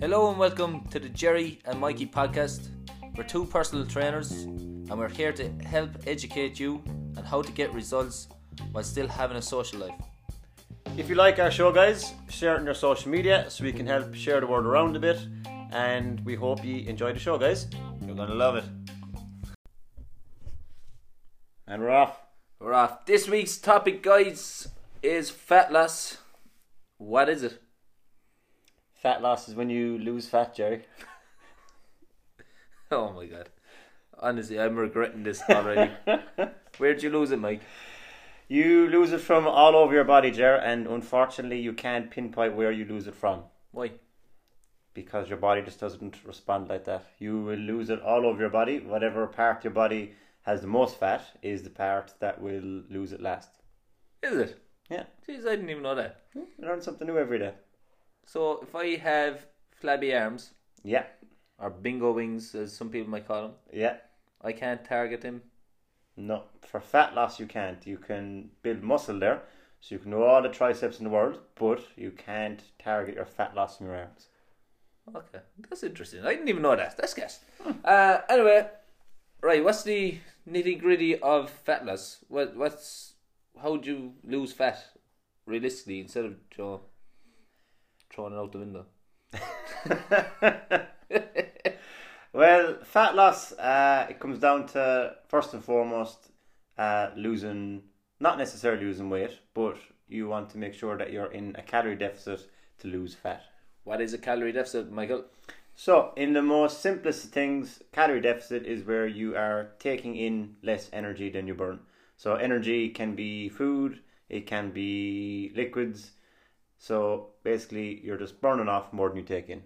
Hello and welcome to the Jerry and Mikey podcast. We're two personal trainers and we're here to help educate you on how to get results while still having a social life. If you like our show, guys, share it on your social media so we can help share the word around a bit. And we hope you enjoy the show, guys. You're gonna love it. And we're off. We're off. This week's topic, guys, is fat loss. What is it? Fat loss is when you lose fat, Jerry. Oh my god. Honestly, I'm regretting this already. Where'd you lose it, Mike? You lose it from all over your body, Jerry, and unfortunately, you can't pinpoint where you lose it from Why? because your body just doesn't respond like that. You will lose it all over your body. Whatever part of your body has the most fat is the part that will lose it last. Is it? Yeah, Jeez, I didn't even know that. you learn something new every day. So if I have flabby arms Yeah, or bingo wings, as some people might call them, yeah. I can't target them. No, for fat loss you can't. You can build muscle there, so you can do all the triceps in the world, but you can't target your fat loss in your arms. Okay, that's interesting. I didn't even know that. That's gas. Uh, anyway, right. What's the nitty gritty of fat loss? What what's how do you lose fat realistically instead of you know, throwing it out the window? Well, fat loss, uh, it comes down to first and foremost uh, losing, not necessarily losing weight, but you want to make sure that you're in a calorie deficit to lose fat. What is a calorie deficit, Michael? So, in the most simplest things, calorie deficit is where you are taking in less energy than you burn. So, energy can be food, it can be liquids. So, basically, you're just burning off more than you take in.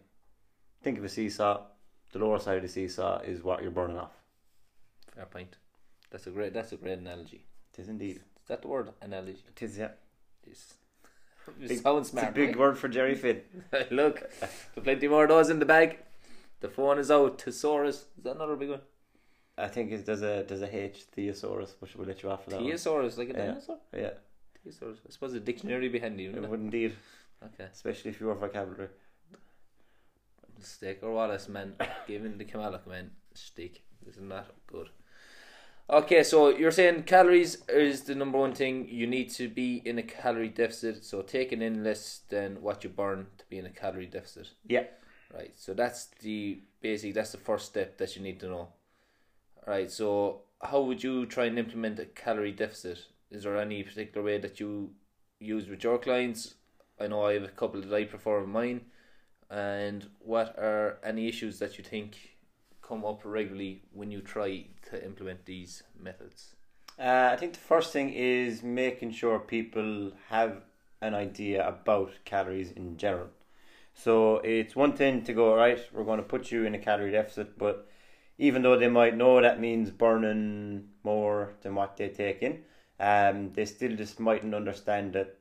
Think of a seesaw. The lower side of the seesaw is what you're burning off. Fair point. That's a great. That's a great analogy. It is indeed. Is that the word? Analogy. It is, yeah. Yes. Big- sound It's a big right? word for Jerry Finn. Look, there's plenty more of those in the bag. The phone is out. Thesaurus. Is that another big one? I think it, does a there's a H, Theosaurus, which we'll let you off for that one. Thesaurus, like a dinosaur? Yeah. Dinosaur. Yeah, Thesaurus. I suppose a dictionary behind you. it Wouldn't indeed, Okay. especially if you were vocabulary. Staker Wallace, man. Giving the Kamalak, man. Stick. This is not that good. Okay, so you're saying calories is the number one thing. You need to be in a calorie deficit. So taking in less than what you burn to be in a calorie deficit. Yeah. Right. So that's the basic. That's the first step that you need to know. Right. So how would you try and implement a calorie deficit? Is there any particular way that you use with your clients? I know I have a couple that I prefer of mine. And what are any issues that you think come up regularly when you try to implement these methods? Uh, I think the first thing is making sure people have an idea about calories in general. So it's one thing to go right. We're going to put you in a calorie deficit, but even though they might know that means burning more than what they take in, um, they still just mightn't understand that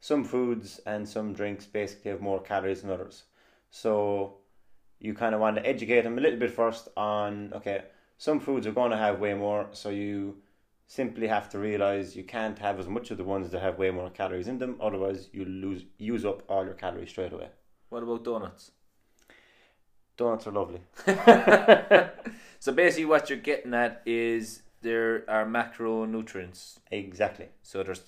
some foods and some drinks basically have more calories than others. So you kind of want to educate them a little bit first on okay, some foods are going to have way more, so you simply have to realize you can't have as much of the ones that have way more calories in them, otherwise you lose use up all your calories straight away. What about donuts? Donuts are lovely. So basically, what you're getting at is there are macronutrients. Exactly. So there's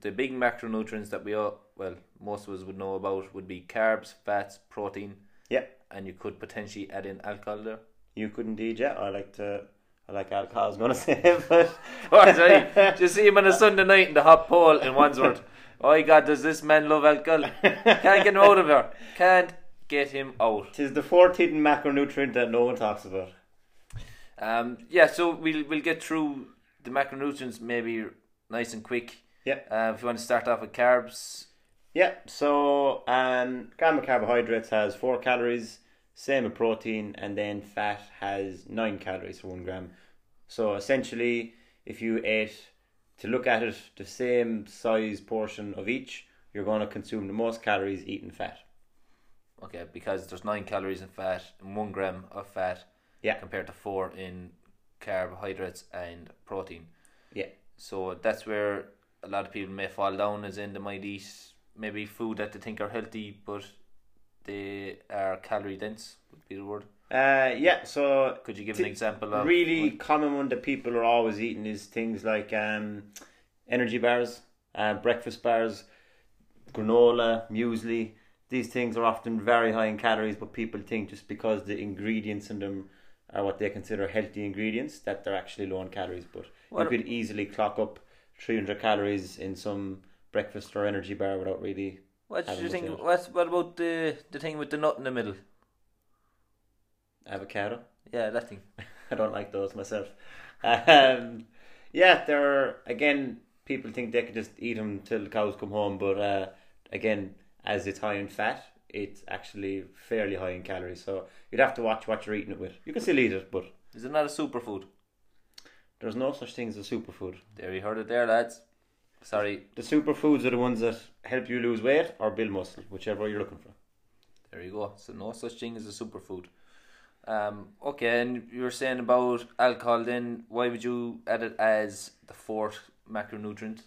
the big macronutrients that we all well most of us would know about would be carbs, fats, protein. Yeah. And you could potentially add in alcohol there. You could indeed, yeah. I like to I like alcohol I was gonna say, but Oh. Just see him on a Sunday night in the hot pole in Wandsworth. Oh God, does this man love alcohol? Can't get him out of here. Can't get him out. Tis the fourth hidden macronutrient that no one talks about. Um, yeah, so we'll we'll get through the macronutrients maybe nice and quick. Yeah. Uh, if you want to start off with carbs, Yeah, so um, gram of carbohydrates has four calories, same with protein, and then fat has nine calories for one gram. So essentially, if you ate, to look at it, the same size portion of each, you're going to consume the most calories eating fat. okay, because there's nine calories in fat and one gram of fat. Yeah. Compared to four in carbohydrates and protein. Yeah. So that's where a lot of people may fall down is in they might eat maybe food that they think are healthy, but they are calorie dense. Would be the word. Uh, yeah, so Could you give an example of really common one that people are always eating is things like um, energy bars, uh, breakfast bars, granola, muesli. These things are often very high in calories, but people think just because the ingredients in them are what they consider healthy ingredients that they're actually low in calories. But What- you could easily clock up 300 calories in some breakfast or energy bar without really. What do you think? at. What about the the thing with the nut in the middle? Avocado. Yeah, that thing. I don't like those myself. Um, yeah, they're again. People think they can just eat them till the cows come home, but uh, again, as it's high in fat, it's actually fairly high in calories. So you'd have to watch what you're eating it with. You can still eat it, but Is it not a superfood? there's no such thing as a superfood. There you heard it there, lads. Sorry, The superfoods are the ones that help you lose weight or build muscle, whichever you're looking for. there you go. So no such thing as a superfood. Um, okay, and you were saying about alcohol. Then why would you add it as the fourth macronutrient?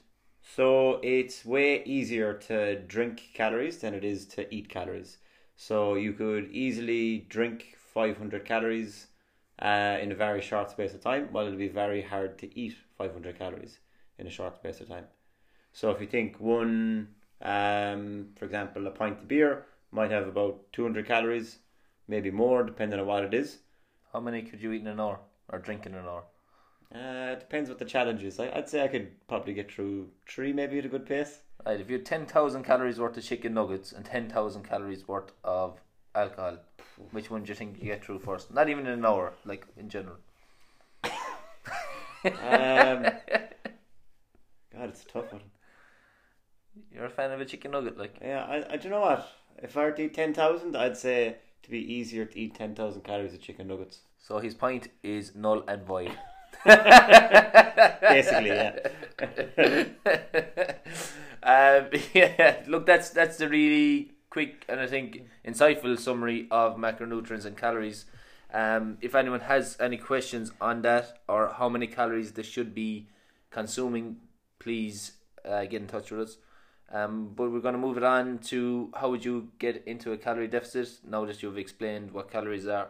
So it's way easier to drink calories than it is to eat calories. So you could easily drink 500 calories uh, in a very short space of time, while it'll be very hard to eat 500 calories in a short space of time. So if you think one, um, for example, a pint of beer might have about 200 calories, maybe more, depending on what it is. How many could you eat in an hour or drink in an hour? Uh, it depends what the challenge is. I, I'd say I could probably get through three, maybe at a good pace. Right, if you had ten thousand calories worth of chicken nuggets and ten thousand calories worth of alcohol, which one do you think you get through first? Not even in an hour, like in general. Um, God, it's a tough one. You're a fan of a chicken nugget, like Yeah, I, I do you know what? If I were to eat 10,000, I'd say to be easier to eat 10,000 calories of chicken nuggets. so. His point is null and void. Basically, yeah. um, yeah, look, that's that's the really quick and I think insightful summary of macronutrients and calories. Um, if anyone has any questions on that or how many calories they should be consuming, please uh, get in touch with us. Um, but we're going to move it on to how would you get into a calorie deficit now that you've explained what calories are.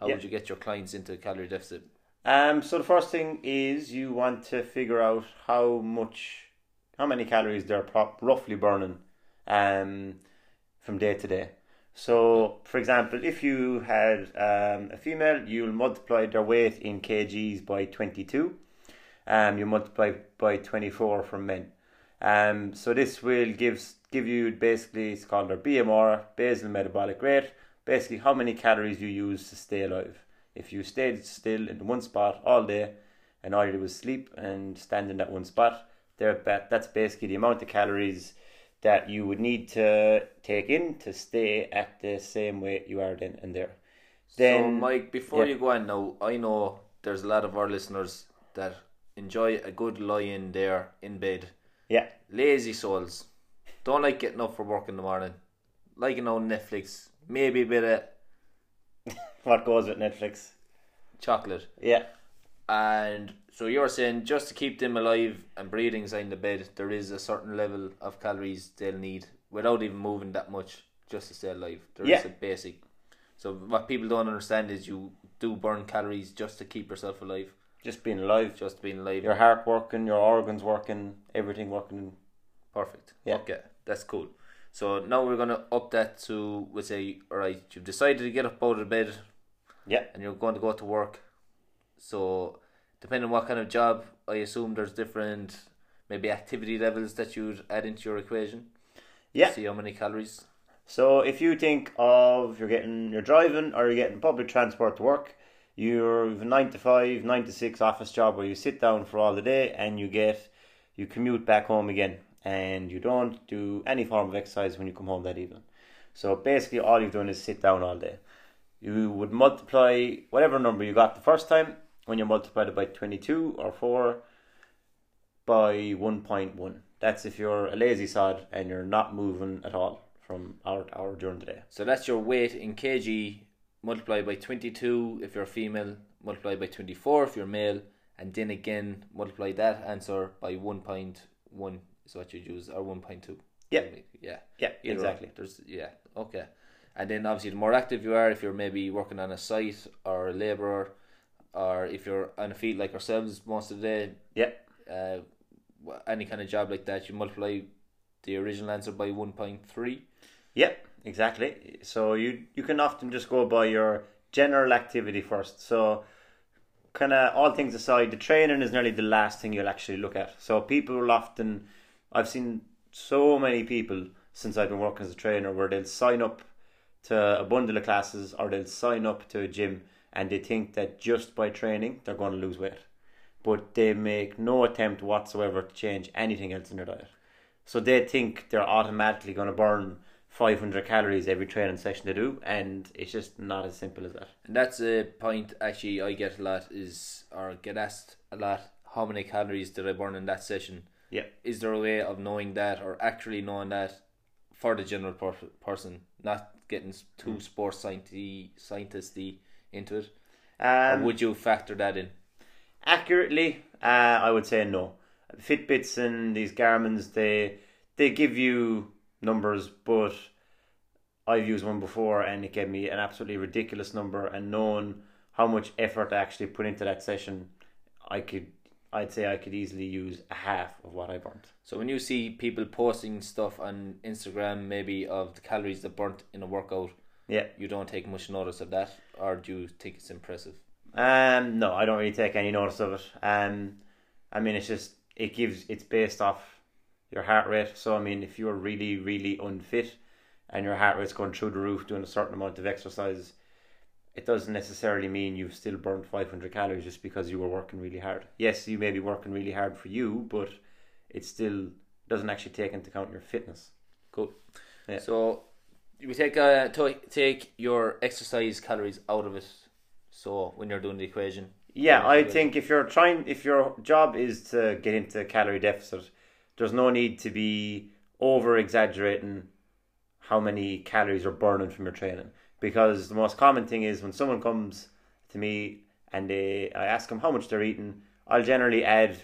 How Yeah. would you get your clients into a calorie deficit? Um, so the first thing is you want to figure out how much, how many calories they're prop- roughly burning um, from day to day. So, for example, if you had um, a female, you'll multiply their weight in kgs by 22. Um, you multiply by 24 for men. Um, so this will give give you basically it's called their BMR, basal metabolic rate, basically how many calories you use to stay alive. If you stayed still in one spot all day and all you did was sleep and stand in that one spot, there that that's basically the amount of calories that you would need to take in to stay at the same weight you are then and there. so, Then Mike, before yeah. you go on now, I know there's a lot of our listeners that enjoy a good lie in there in bed. yeah, Lazy souls. Don't like getting up for work in the morning. Like, Liking on Netflix. Maybe a bit of what goes with Netflix? chocolate. Yeah, And so you're saying just to keep them alive and breathing inside the bed, there is a certain level of calories they'll need without even moving that much just to stay alive. There is Yeah. a basic. So what people don't understand is you do burn calories just to keep yourself alive, just being alive. just being alive. Your heart working, your organs working, everything working. Perfect. Yeah. Okay, that's cool. So now we're gonna up that to we say, all right, you've decided to get up out of bed Yeah, and you're going to go to work. So depending on what kind of job, I assume there's different maybe activity levels that you'd add into your equation. yeah. See how many calories. So if you think of you're getting you're driving or you're getting public transport to work, you're a nine to five, nine to six office job where you sit down for all the day and you get you commute back home again and you don't do any form of exercise when you come home that evening. So basically all you've done is sit down all day. You would multiply whatever number you got the first time when you multiplied it by twenty two or four by one point one. That's if you're a lazy sod and you're not moving at all from hour to hour during the day. So that's your weight in kg multiplied by 22 if you're female, multiplied by 24 if you're male, and then again multiply that answer by 1.1 one is what you'd use, or one point two. Yeah. yeah, Yeah, exactly. There's yeah, okay. And then obviously the more active you are, if you're maybe working on a site or a labourer, or if you're on a field like ourselves most of the day, Yeah. uh, any kind of job like that, you multiply the original answer by one point three. Yep, exactly. So you you can often just go by your general activity first. So kind of all things aside, the training is nearly the last thing you'll actually look at. So people will often, I've seen so many people since I've been working as a trainer where they'll sign up to a bundle of classes or they'll sign up to a gym and they think that just by training they're going to lose weight, but they make no attempt whatsoever to change anything else in their diet. So they think they're automatically going to burn 500 calories every training session they do, and it's just not as simple as that. And that's a point actually I get a lot is or get asked a lot. How many calories did I burn in that session? Yeah. Is there a way of knowing that or actually knowing that for the general per- person, not getting too Mm. sports scientisty scientisty into it? Um, would you factor that in? accurately, uh, I would say no. Fitbits and these Garmin's, they they give you numbers, but I've used one before and it gave me an absolutely ridiculous number. And knowing how much effort I actually put into that session, I could, I'd say I could easily use a half of what I burnt. So when you see people posting stuff on Instagram, maybe of the calories that burnt in a workout, Yeah. you don't take much notice of that, or do you think it's impressive? Um, no, I don't really take any notice of it. Um, I mean, it's just it gives it's based off your heart rate. So I mean, if you're really really unfit and your heart rate's going through the roof doing a certain amount of exercise, it doesn't necessarily mean you've still burned 500 calories just because you were working really hard. Yes, you may be working really hard for you, but it still doesn't actually take into account your fitness. Cool. Yeah. So we take uh, to take your exercise calories out of it. So when you're doing the equation, Yeah, I think if you're trying, if your job is to get into calorie deficit, there's no need to be over exaggerating how many calories you're burning from your training. Because the most common thing is when someone comes to me and they, I ask them how much they're eating, I'll generally add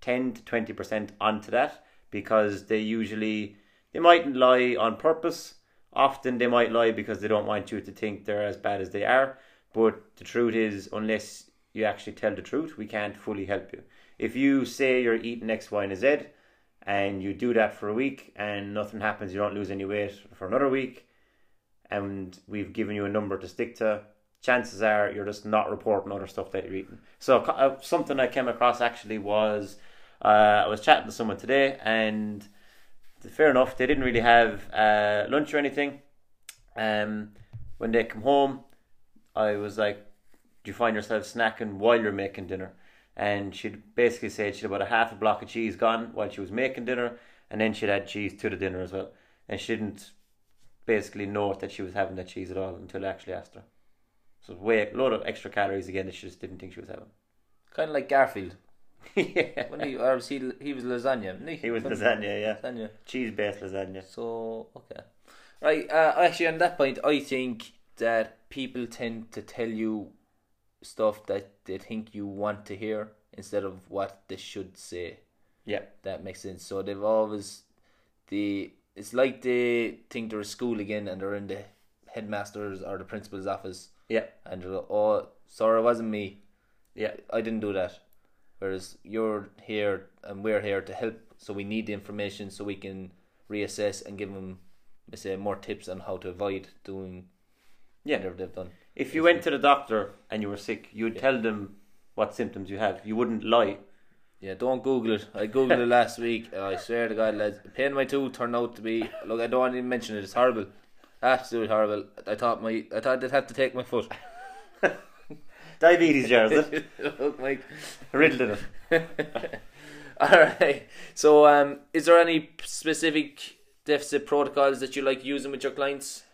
10 to 20% onto that because they usually, they mightn't lie on purpose. Often they might lie because they don't want you to think they're as bad as they are. But the truth is, unless you actually tell the truth, we can't fully help you. If you say you're eating X, Y, and Z, and you do that for a week and nothing happens, you don't lose any weight for another week, and we've given you a number to stick to, chances are you're just not reporting other stuff that you're eating. So uh, something I came across actually was uh, I was chatting to someone today, and fair enough, they didn't really have uh, lunch or anything. Um, when they come home, I was like, "Do you find yourself snacking while you're making dinner?" And she'd basically said she'd about a half a block of cheese gone while she was making dinner, and then she'd add cheese to the dinner as well. And she didn't basically note that she was having that cheese at all until I actually asked her. So way a load of extra calories again that she just didn't think she was having. kind of like Garfield. yeah. When he or was he he was lasagna. wasn't He was lasagna, yeah. lasagna. Cheese based lasagna. So okay, right. Uh, actually, on that point, I think that people tend to tell you stuff that they think you want to hear instead of what they should say. Yeah. That makes sense. So they've always the it's like they think they're at school again and they're in the headmaster's or the principal's office Yeah. and they're like, oh sorry it wasn't me. Yeah. I didn't do that. Whereas you're here and we're here to help, so we need the information so we can reassess and give them, let's say, more tips on how to avoid doing Yeah. whatever they've done. If you went to the doctor and you were sick, you'd Yeah. tell them what symptoms you have. You wouldn't lie. Yeah, don't Google it. I googled it last week. And I swear to God, lads, pain in my tooth turned out to be. Look, I don't want to even mention it. It's horrible, absolutely horrible. I thought my, I thought they'd have to take my foot. Diabetes, Jared, is it? Look, Mike. Riddled in it. All right. So, um, is there any specific deficit protocols that you like using with your clients?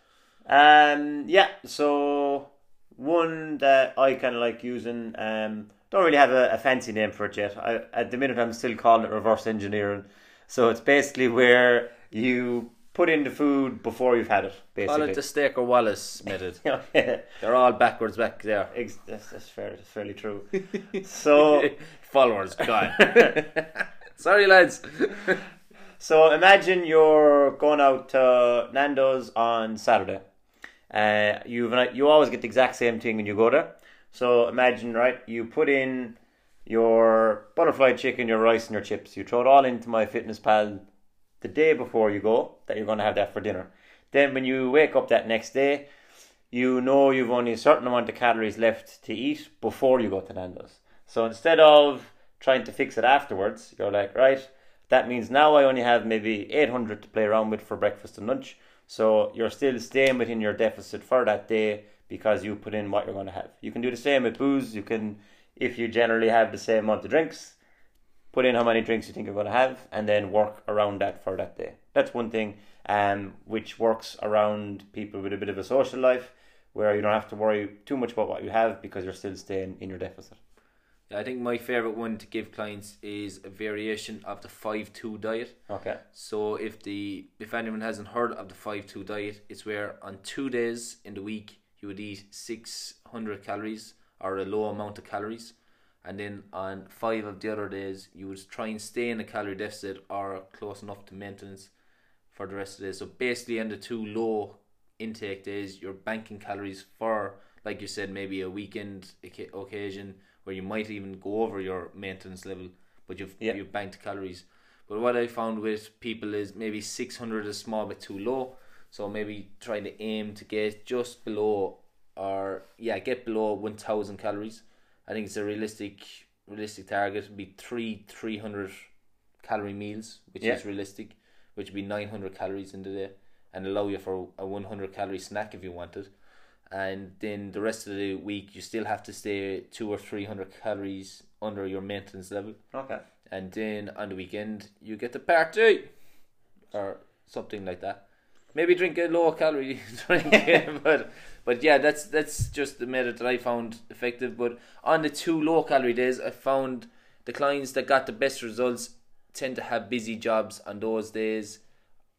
Um, yeah, so one that I kind of like using, um, don't really have a, a fancy name for it yet. I, at the minute, I'm still calling it reverse engineering. So it's basically where you put in the food before you've had it, Call it basically. the Staker Wallace method. yeah, They're all backwards back there. ex- that's, that's fair. That's fairly true. So Followers, God. Sorry, lads. So imagine you're going out to Nando's on Saturday. Uh, you've you always get the exact same thing when you go there. So imagine, right? You put in your butterfly chicken, your rice, and your chips. You throw it all into MyFitnessPal the day before you go that you're going to have that for dinner. Then when you wake up that next day, you know you've only a certain amount of calories left to eat before you go to Nando's. So instead of trying to fix it afterwards, you're like, right, that means now I only have maybe 800 to play around with for breakfast and lunch. So you're still staying within your deficit for that day because you put in what you're going to have. You can do the same with booze. You can, if you generally have the same amount of drinks, put in how many drinks you think you're going to have and then work around that for that day. That's one thing um, which works around people with a bit of a social life where you don't have to worry too much about what you have because you're still staying in your deficit. I think my favorite one to give clients is a variation of the five two diet. Okay. So if the if anyone hasn't heard of the five two diet, it's where on two days in the week you would eat six hundred calories or a low amount of calories, and then on five of the other days you would try and stay in a calorie deficit or close enough to maintenance for the rest of the day. So basically, on the two low intake days, you're banking calories for, like you said, maybe a weekend occasion where you might even go over your maintenance level, but you've Yeah. you've banked calories. But what I found with people is maybe six hundred is small bit too low. So maybe trying to aim to get just below or yeah, get below one thousand calories. I think it's a realistic realistic target. It'd be three three hundred calorie meals, which Yeah. is realistic, which would be nine hundred calories in the day and allow you for a one hundred calorie snack if you wanted. And then the rest of the week you still have to stay two or three hundred calories under your maintenance level Okay. and then on the weekend you get the party or something like that. Maybe drink a low calorie drink, but but yeah, that's that's just the method that I found effective. But on the two low calorie days, I found the clients that got the best results tend to have busy jobs on those days,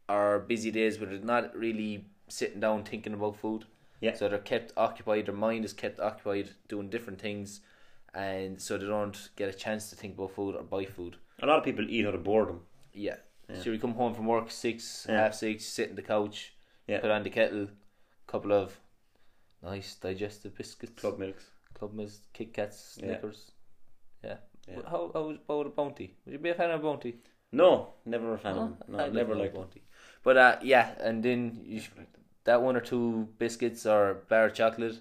or busy days where they're not really sitting down thinking about food. Yeah. So they're kept occupied. Their mind is kept occupied doing different things, and so they don't get a chance to think about food or buy food. A lot of people eat out of boredom. Yeah. Yeah. So you come home from work six, Yeah. half six, sit in the couch, Yeah. put on the kettle, couple of nice digestive biscuits, Club milks. Club Milks, Kit Kats. Snickers. Yeah. Yeah. How how about a bounty? Would you be a fan of bounty? No, never a fan No? of them. No, I'd never liked bounty. But uh, yeah, and then you them. that one or two biscuits or bar of chocolate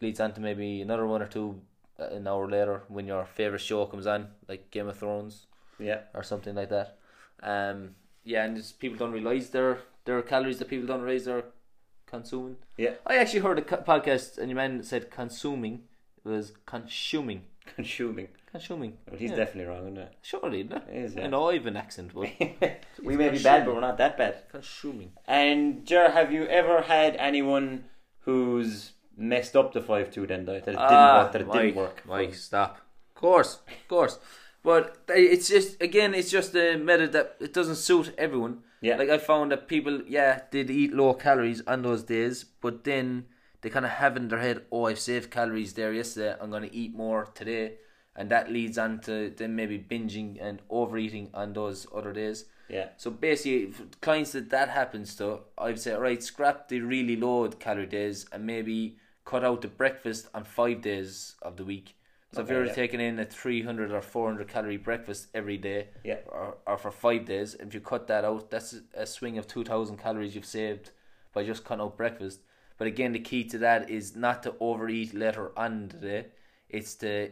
leads on to maybe another one or two uh, an hour later when your favorite show comes on, like Game of Thrones Yeah. or something like that. Um, yeah, and just people don't realize their their calories that people don't realize they're consuming. Yeah. I actually heard a co- podcast and your man said consuming. It was consuming. Consuming. Consuming. But he's Yeah. definitely wrong, isn't Surely, no? it? Is, I yeah. know I have an accent, but we may be bad, but we're not that bad. consuming. And Jer, have you ever had anyone who's messed up the five two then diet that it didn't work? That it Mike, didn't work. Mike, stop. Of course, of course. But it's just again, it's just a method that it doesn't suit everyone. Yeah. Like I found that people, yeah, did eat low calories on those days, but then they kind of have in their head, oh, I've saved calories there yesterday. I'm going to eat more today, and that leads on to them maybe binging and overeating on those other days. Yeah. So basically, clients that that happens to, I'd say, right, scrap the really low calorie days and maybe cut out the breakfast on five days of the week. So if you're yeah. taking in a 300 or 400 calorie breakfast every day, Yeah. or, or for five days, if you cut that out, that's a swing of 2,000 calories you've saved by just cutting out breakfast. But again, the key to that is not to overeat later on the day. It's to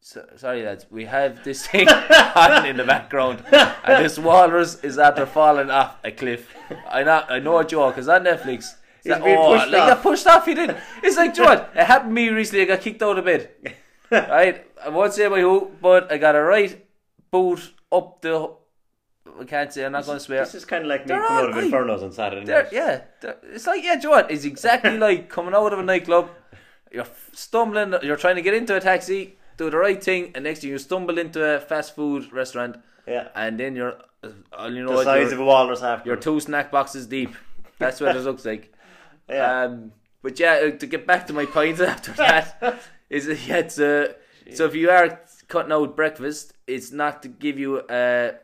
so, sorry lads, we have this thing on in the background, and this walrus is after falling off a cliff. I know, I know a joke. It's on Netflix. It's He's like, oh, pushed like off. got pushed off. He did. It's like, you what? It happened to me recently. I got kicked out of bed. right, I won't say by who, but I got a right boot up the. I can't say. I'm not going to swear. This is kind of like me They're coming out of alright. Infernos on Saturday night. yeah, they're- it's like yeah, do you know what? It's exactly like coming out of a nightclub. You're f- stumbling. You're trying to get into a taxi, do the right thing, and next thing you stumble into a fast food restaurant, Yeah. and then you're, uh, all you know, The size of a walrus after. you're two snack boxes deep. That's what it looks like. yeah. Um, but yeah, uh, to get back to my point after that is uh, yeah, it's uh, so if you are cutting out breakfast. It's not to give you a,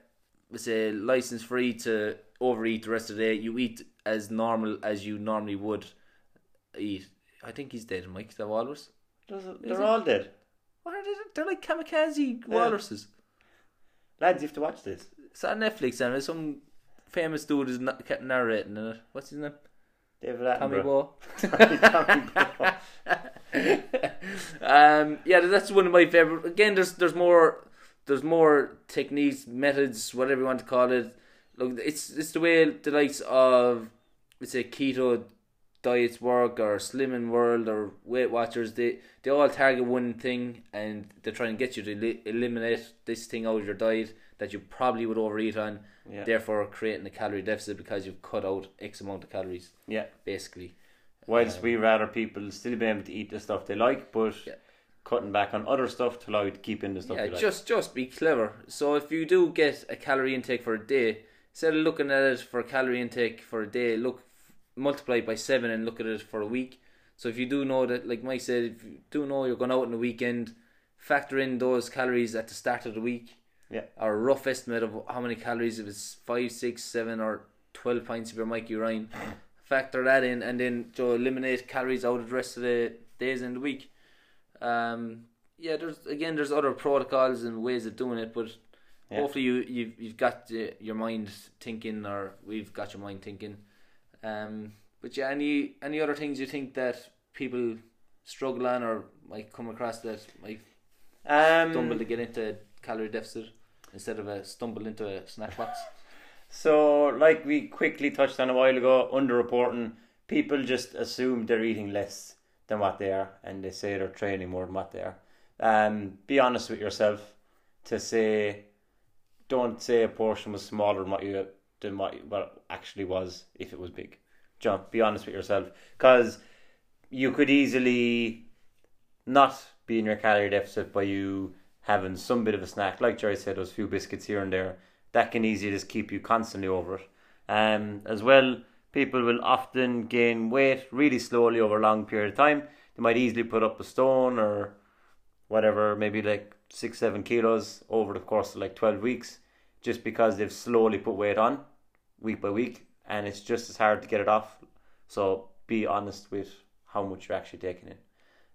let's say, license free to overeat the rest of the day. You eat as normal as you normally would eat. I think he's dead, Mike. The walrus. Does it- Is They're it? all dead. What are they? They're like kamikaze walruses. Lads, you have to watch this. It's on Netflix, and there's some famous dude is not kept narrating it. What's his name? David Tommy Attenborough. Boy. um, yeah, that's one of my favorite. Again, there's there's more there's more techniques, methods, whatever you want to call it. Look, it's it's the way the likes of let's say keto diets work or Slimming World or Weight Watchers. They they all target one thing and they try and get you to li- eliminate this thing out of your diet that you probably would overeat on. Yeah. Therefore, creating a calorie deficit because you've cut out X amount of calories. Yeah. basically. Whilst Um, we rather people still be able to eat the stuff they like, but Yeah. cutting back on other stuff to allow you to keep in the stuff yeah, you like. just just be clever. So if you do get a calorie intake for a day, instead of looking at it for a calorie intake for a day, look multiply it by seven and look at it for a week. So if you do know that, like Mike said, if you do know you're going out on the weekend, factor in those calories at the start of the week. Yeah. Or a rough estimate of how many calories, if it's five, six, seven, or twelve pints of your Mikey Ryan. Factor that in, and then to eliminate calories out of the rest of the days in the week. Um, yeah, there's again, there's other protocols and ways of doing it, but Yeah. hopefully you you've you've got your mind thinking, or we've got your mind thinking. Um, but yeah, any any other things you think that people struggle on or might come across that might um, stumble to get into calorie deficit instead of a stumble into a snack box? So, like we quickly touched on a while ago, underreporting, people just assume they're eating less than what they are, and they say they're training more than what they are. Um, be honest with yourself to say, don't say a portion was smaller than what you than what it actually was if it was big. John, be honest with yourself, because you could easily not be in your calorie deficit by you having some bit of a snack, like Jerry said, those few biscuits here and there that can easily just keep you constantly over it. Um, as well, people will often gain weight really slowly over a long period of time. They might easily put up a stone or whatever, maybe like six, seven kilos over the course of like 12 weeks, just because they've slowly put weight on week by week, and it's just as hard to get it off. So be honest with how much you're actually taking in.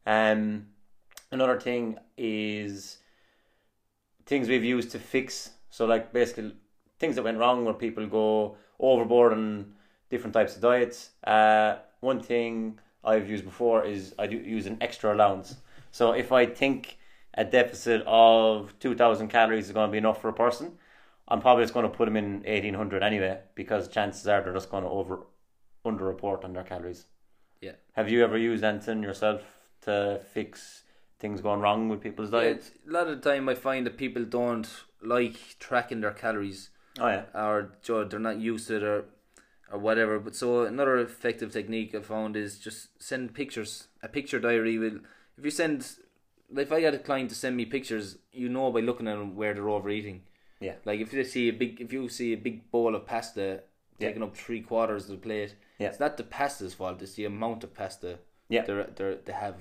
Um, another thing is things we've used to fix so like basically things that went wrong where people go overboard on different types of diets. Uh, one thing I've used before is I do use an extra allowance. So if I think a deficit of two thousand calories is going to be enough for a person, I'm probably just going to put them in eighteen hundred anyway because chances are they're just going to over under report on their calories. Yeah. Have you ever used anything yourself to fix things going wrong with people's diets? Yeah, a lot of the time I find that people don't like tracking their calories Oh yeah. or they're not used to it or or whatever. But so another effective technique I found is just send pictures. A picture diary will if you send like if I get a client to send me pictures, you know by looking at them where they're overeating. Yeah. Like if you see a big if you see a big bowl of pasta Yeah. taking up three quarters of the plate, Yeah. it's not the pasta's fault, it's the amount of pasta Yeah. they're, they're, they have.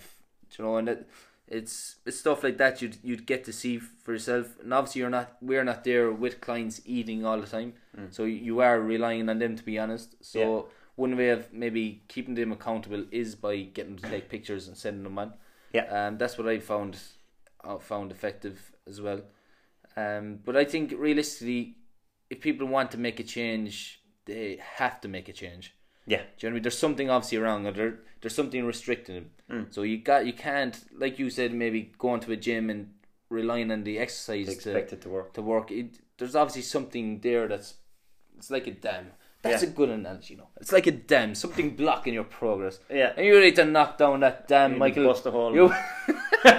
Do you know, and that it's it's stuff like that you'd you'd get to see for yourself. And obviously, you're not we're not there with clients eating all the time, Mm. so you are relying on them to be honest. So Yeah. one way of maybe keeping them accountable is by getting to take pictures and sending them on. Yeah. um, that's what I found uh, found effective as well. Um, but I think realistically, if people want to make a change, they have to make a change. Yeah. Do you know what I mean? There's something obviously wrong, or there, there's something restricting them. Mm. So you got you can't, like you said, maybe going to a gym and relying on the exercise to, expect it to work. to work. It, there's obviously something there that's it's like a dam. That's Yeah. a good analogy, you know. It's like a dam, something blocking your progress, Yeah. and you need to knock down that dam, You Michael. Bust a hole. You.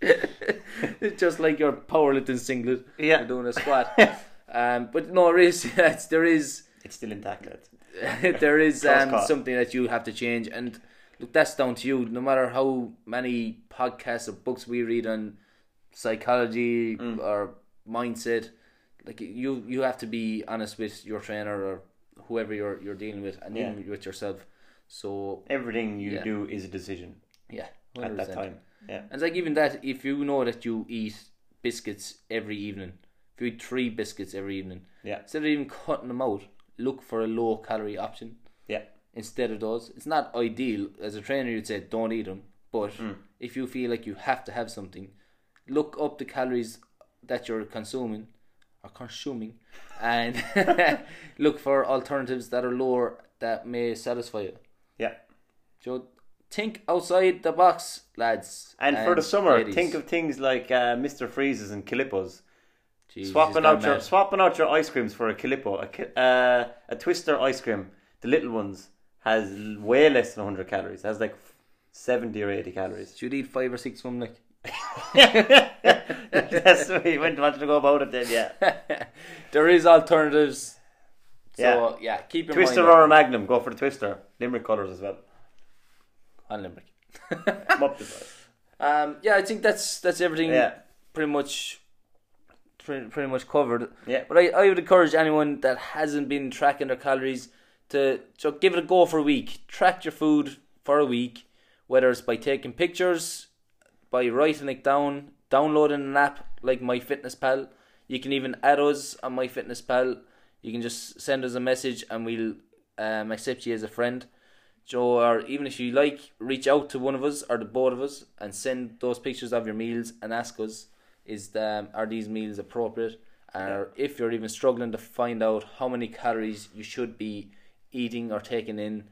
it's just like your powerlifting singlet. Yeah. You're doing a squat. um, but no, there is yes, there is It's still intact, lads. there is um, something that you have to change, and look, that's down to you. No matter how many podcasts or books we read on psychology Mm. or mindset, like you, you have to be honest with your trainer or whoever you're you're dealing with, and even with yourself. So Everything you Yeah. do is a decision yeah, at that time. Yeah. And like even that, if you know that you eat biscuits every evening, if you eat three biscuits every evening, Yeah. instead of even cutting them out, look for a low calorie option Yeah. instead of those. It's not ideal. As a trainer, you'd say don't eat them. But Mm. if you feel like you have to have something, look up the calories that you're consuming or consuming and look for alternatives that are lower that may satisfy you. Yeah. So think outside the box, lads. And, for the summer, ladies. think of things like uh, Mr. Freezes and Calippos. Jesus, swapping out your swapping out your ice creams for a Calippo, a, Ki- uh, a Twister ice cream, the little ones has way less than 100 calories. It has like 70 or 80 calories. Should eat five or six of them, like. That's the way you went wanted to go about it then, yeah. there is alternatives. So Yeah. yeah, keep in Twister mind or a Magnum, go for the Twister. Limerick colours as well. on Limerick. I'm up to that. Um, yeah, I think that's that's everything. Yeah, pretty much, pretty, pretty much covered. yeah, But I, I would encourage anyone that hasn't been tracking their calories to so give it a go for a week. Track your food for a week, whether it's by taking pictures, by writing it down, downloading an app like MyFitnessPal. You can even add us on MyFitnessPal. You can just send us a message and we'll um, accept you as a friend. So, or even if you like, reach out to one of us or the both of us and send those pictures of your meals and ask us, is the, are these meals appropriate? Or if you're even struggling to find out how many calories you should be eating or taking in,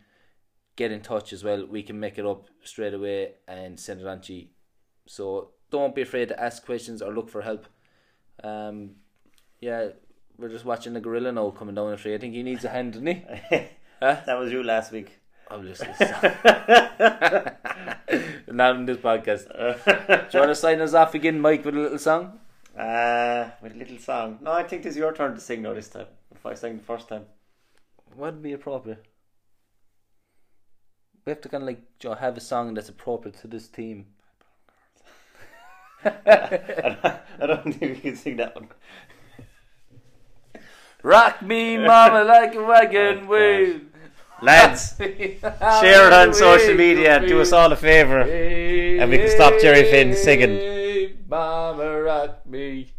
get in touch as well. We can make it up straight away and send it on to you. So don't be afraid to ask questions or look for help. Um, yeah, we're just watching the gorilla now coming down the tree. I think he needs a hand, doesn't he? Huh? that was you last week. Obviously. Not in this podcast. Do you want to sign us off again, Mike, with a little song? Uh, with a little song. No, I think it's your turn to sing now this time. If I sang the first time. What would be appropriate? We have to kind of like you know, have a song that's appropriate to this team. I don't, think we can sing that one. Rock me, mama, like a wagon Oh, wheel. Lads, share it on social media. Do us all a favour. And we can stop Jerry Finn singing. Mama, rock me.